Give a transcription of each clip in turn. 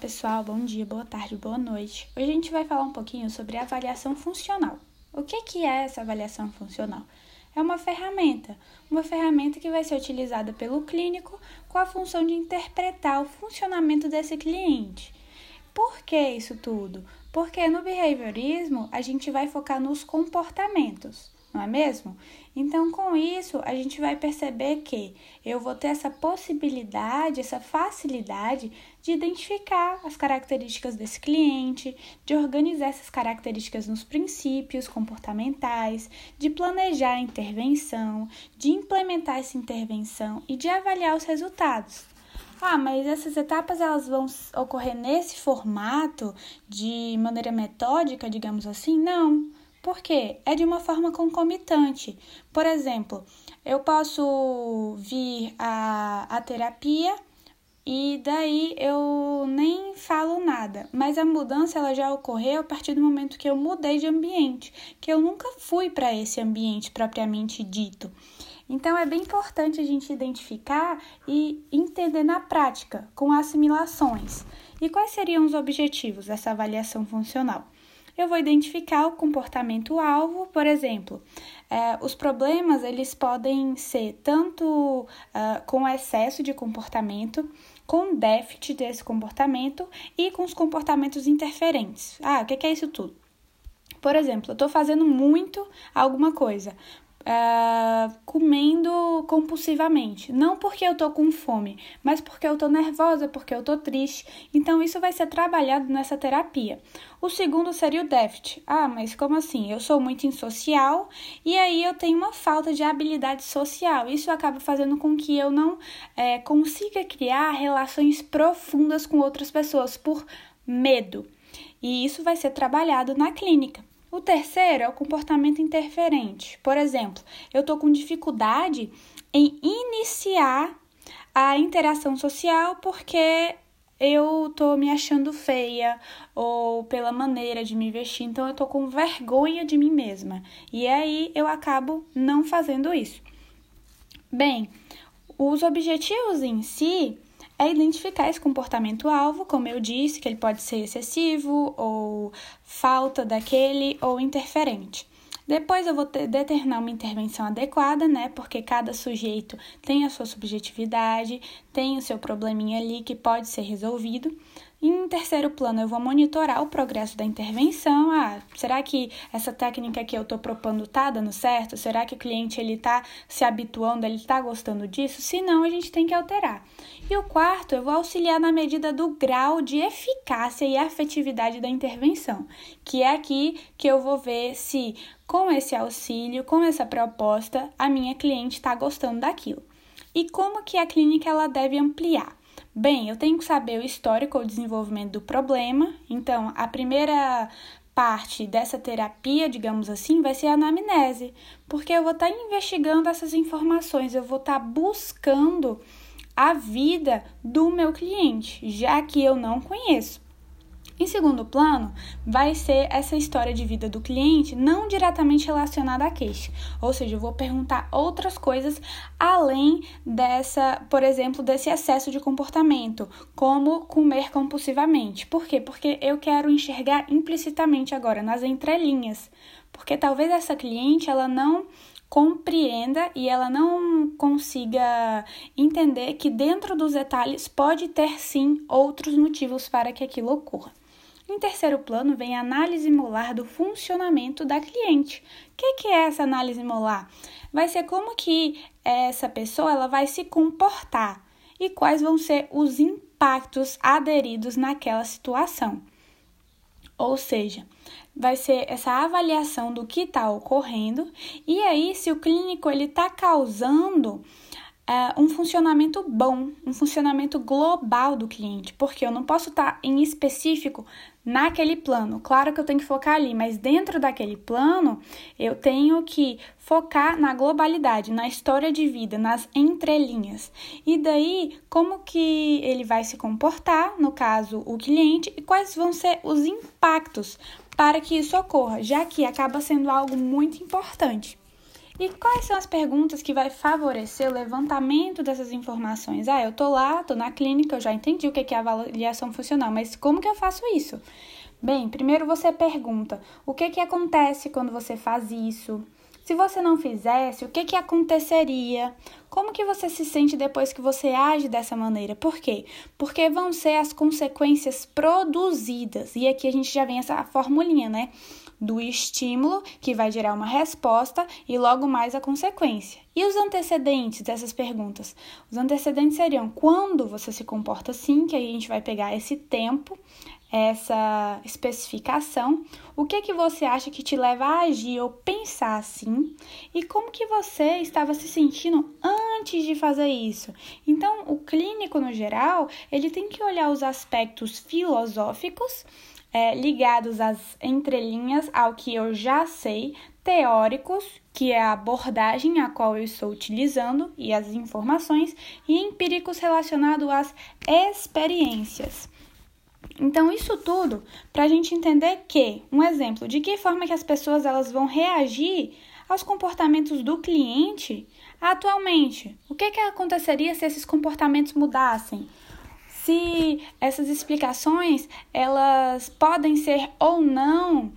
pessoal, bom dia, boa tarde, boa noite. Hoje a gente vai falar um pouquinho sobre avaliação funcional. O que, que é essa avaliação funcional? É uma ferramenta, uma ferramenta que vai ser utilizada pelo clínico com a função de interpretar o funcionamento desse cliente. Por que isso tudo? Porque no behaviorismo a gente vai focar nos comportamentos não é mesmo? Então, com isso, a gente vai perceber que eu vou ter essa possibilidade, essa facilidade de identificar as características desse cliente, de organizar essas características nos princípios comportamentais, de planejar a intervenção, de implementar essa intervenção e de avaliar os resultados. Ah, mas essas etapas elas vão ocorrer nesse formato de maneira metódica, digamos assim? Não. Por quê? É de uma forma concomitante. Por exemplo, eu posso vir a, a terapia e daí eu nem falo nada, mas a mudança ela já ocorreu a partir do momento que eu mudei de ambiente, que eu nunca fui para esse ambiente propriamente dito. Então é bem importante a gente identificar e entender na prática, com assimilações. E quais seriam os objetivos dessa avaliação funcional? Eu vou identificar o comportamento-alvo, por exemplo, é, os problemas eles podem ser tanto uh, com excesso de comportamento, com déficit desse comportamento e com os comportamentos interferentes. Ah, o que é isso tudo? Por exemplo, eu estou fazendo muito alguma coisa, uh, comendo compulsivamente. Não porque eu tô com fome, mas porque eu tô nervosa, porque eu tô triste. Então, isso vai ser trabalhado nessa terapia. O segundo seria o déficit. Ah, mas como assim? Eu sou muito insocial e aí eu tenho uma falta de habilidade social. Isso acaba fazendo com que eu não é, consiga criar relações profundas com outras pessoas por medo. E isso vai ser trabalhado na clínica. O terceiro é o comportamento interferente. Por exemplo, eu estou com dificuldade em iniciar a interação social porque eu estou me achando feia ou pela maneira de me vestir, então eu estou com vergonha de mim mesma. E aí eu acabo não fazendo isso. Bem, os objetivos em si é identificar esse comportamento-alvo, como eu disse, que ele pode ser excessivo, ou falta daquele, ou interferente. Depois eu vou ter, determinar uma intervenção adequada, né? Porque cada sujeito tem a sua subjetividade, tem o seu probleminha ali que pode ser resolvido. Em terceiro plano, eu vou monitorar o progresso da intervenção. Ah, será que essa técnica que eu estou propondo está dando certo? Será que o cliente ele está se habituando, ele está gostando disso? Se não, a gente tem que alterar. E o quarto, eu vou auxiliar na medida do grau de eficácia e afetividade da intervenção, que é aqui que eu vou ver se com esse auxílio, com essa proposta, a minha cliente está gostando daquilo. E como que a clínica ela deve ampliar? Bem, eu tenho que saber o histórico ou desenvolvimento do problema. Então, a primeira parte dessa terapia, digamos assim, vai ser a anamnese, porque eu vou estar tá investigando essas informações, eu vou estar tá buscando a vida do meu cliente, já que eu não conheço. Em segundo plano, vai ser essa história de vida do cliente não diretamente relacionada à queixa. Ou seja, eu vou perguntar outras coisas além dessa, por exemplo, desse excesso de comportamento, como comer compulsivamente. Por quê? Porque eu quero enxergar implicitamente agora nas entrelinhas. Porque talvez essa cliente ela não compreenda e ela não consiga entender que dentro dos detalhes pode ter sim outros motivos para que aquilo ocorra. Em terceiro plano vem a análise molar do funcionamento da cliente. O que, que é essa análise molar? Vai ser como que essa pessoa ela vai se comportar e quais vão ser os impactos aderidos naquela situação. Ou seja, vai ser essa avaliação do que está ocorrendo e aí se o clínico ele está causando é, um funcionamento bom, um funcionamento global do cliente, porque eu não posso estar em específico naquele plano. Claro que eu tenho que focar ali, mas dentro daquele plano eu tenho que focar na globalidade, na história de vida, nas entrelinhas. E daí, como que ele vai se comportar, no caso, o cliente, e quais vão ser os impactos para que isso ocorra, já que acaba sendo algo muito importante. E quais são as perguntas que vai favorecer o levantamento dessas informações? Ah, eu tô lá, tô na clínica, eu já entendi o que é avaliação funcional, mas como que eu faço isso? Bem, primeiro você pergunta o que que acontece quando você faz isso? Se você não fizesse, o que que aconteceria? Como que você se sente depois que você age dessa maneira? Por quê? Porque vão ser as consequências produzidas. E aqui a gente já vem essa formulinha, né? Do estímulo, que vai gerar uma resposta, e logo mais a consequência. E os antecedentes dessas perguntas? Os antecedentes seriam quando você se comporta assim, que aí a gente vai pegar esse tempo, essa especificação, o que que você acha que te leva a agir ou pensar assim e como que você estava se sentindo antes de fazer isso. Então, o clínico no geral, ele tem que olhar os aspectos filosóficos é, ligados às entrelinhas ao que eu já sei, teóricos, que é a abordagem a qual eu estou utilizando e as informações, e empíricos relacionados às experiências. Então, isso tudo para a gente entender que, um exemplo, de que forma que as pessoas elas vão reagir aos comportamentos do cliente atualmente. O que, que aconteceria se esses comportamentos mudassem? se essas explicações elas podem ser ou não,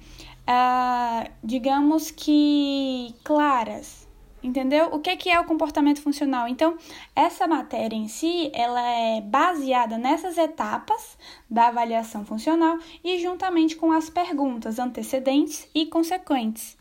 ah, digamos que claras. Entendeu? O que, que é o comportamento funcional? Então, essa matéria em si, ela é baseada nessas etapas da avaliação funcional e juntamente com as perguntas antecedentes e consequentes.